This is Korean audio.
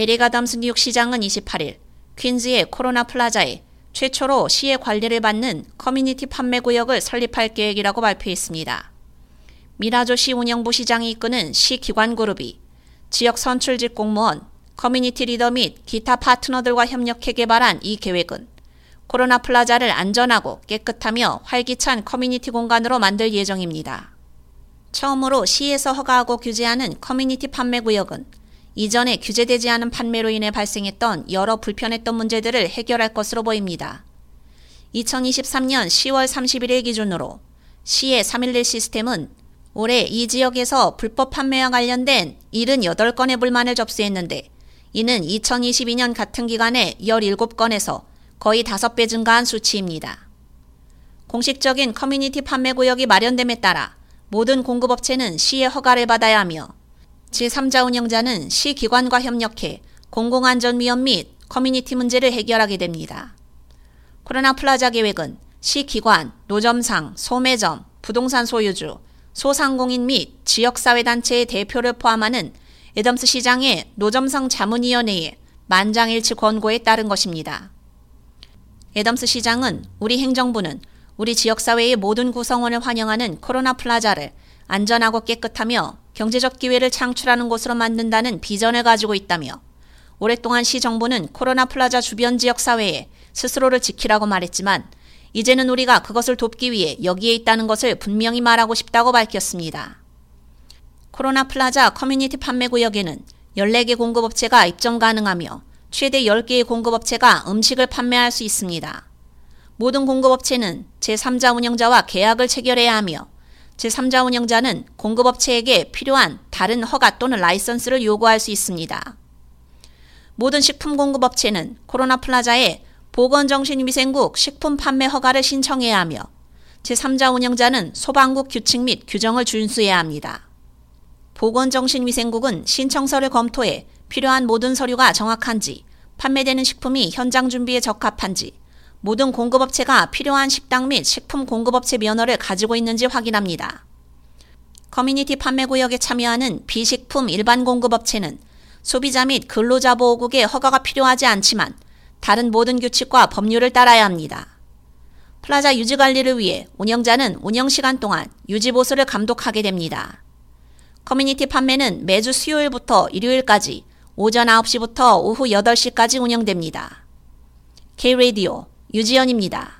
에릭 애덤스 뉴욕 시장은 28일 퀸즈의 코로나 플라자에 최초로 시의 관리를 받는 커뮤니티 판매 구역을 설립할 계획이라고 발표했습니다. 미라 조시 운영부 시장이 이끄는 시 기관 그룹이 지역 선출직 공무원, 커뮤니티 리더 및 기타 파트너들과 협력해 개발한 이 계획은 코로나 플라자를 안전하고 깨끗하며 활기찬 커뮤니티 공간으로 만들 예정입니다. 처음으로 시에서 허가하고 규제하는 커뮤니티 판매 구역은 이전에 규제되지 않은 판매로 인해 발생했던 여러 불편했던 문제들을 해결할 것으로 보입니다. 2023년 10월 31일 기준으로 시의 311 시스템은 올해 이 지역에서 불법 판매와 관련된 78건의 불만을 접수했는데 이는 2022년 같은 기간에 17건에서 거의 5배 증가한 수치입니다. 공식적인 커뮤니티 판매 구역이 마련됨에 따라 모든 공급업체는 시의 허가를 받아야 하며 제3자 운영자는 시 기관과 협력해 공공안전 위험 및 커뮤니티 문제를 해결하게 됩니다. 코로나 플라자 계획은 시 기관, 노점상, 소매점, 부동산 소유주, 소상공인 및 지역사회단체의 대표를 포함하는 애덤스 시장의 노점상 자문위원회의 만장일치 권고에 따른 것입니다. 애덤스 시장은 우리 행정부는 우리 지역사회의 모든 구성원을 환영하는 코로나 플라자를 안전하고 깨끗하며 경제적 기회를 창출하는 곳으로 만든다는 비전을 가지고 있다며 오랫동안 시 정부는 코로나 플라자 주변 지역 사회에 스스로를 지키라고 말했지만 이제는 우리가 그것을 돕기 위해 여기에 있다는 것을 분명히 말하고 싶다고 밝혔습니다. 코로나 플라자 커뮤니티 판매 구역에는 14개 공급업체가 입점 가능하며 최대 10개의 공급업체가 음식을 판매할 수 있습니다. 모든 공급업체는 제3자 운영자와 계약을 체결해야 하며 제3자 운영자는 공급업체에게 필요한 다른 허가 또는 라이선스를 요구할 수 있습니다. 모든 식품 공급업체는 코로나 플라자에 보건정신위생국 식품 판매 허가를 신청해야 하며 제3자 운영자는 소방국 규칙 및 규정을 준수해야 합니다. 보건정신위생국은 신청서를 검토해 필요한 모든 서류가 정확한지, 판매되는 식품이 현장 준비에 적합한지, 모든 공급업체가 필요한 식당 및 식품 공급업체 면허를 가지고 있는지 확인합니다. 커뮤니티 판매 구역에 참여하는 비식품 일반 공급업체는 소비자 및 근로자 보호국의 허가가 필요하지 않지만 다른 모든 규칙과 법률을 따라야 합니다. 플라자 유지 관리를 위해 운영자는 운영 시간 동안 유지 보수를 감독하게 됩니다. 커뮤니티 판매는 매주 수요일부터 일요일까지 오전 9시부터 오후 8시까지 운영됩니다. K-Radio 유지연입니다.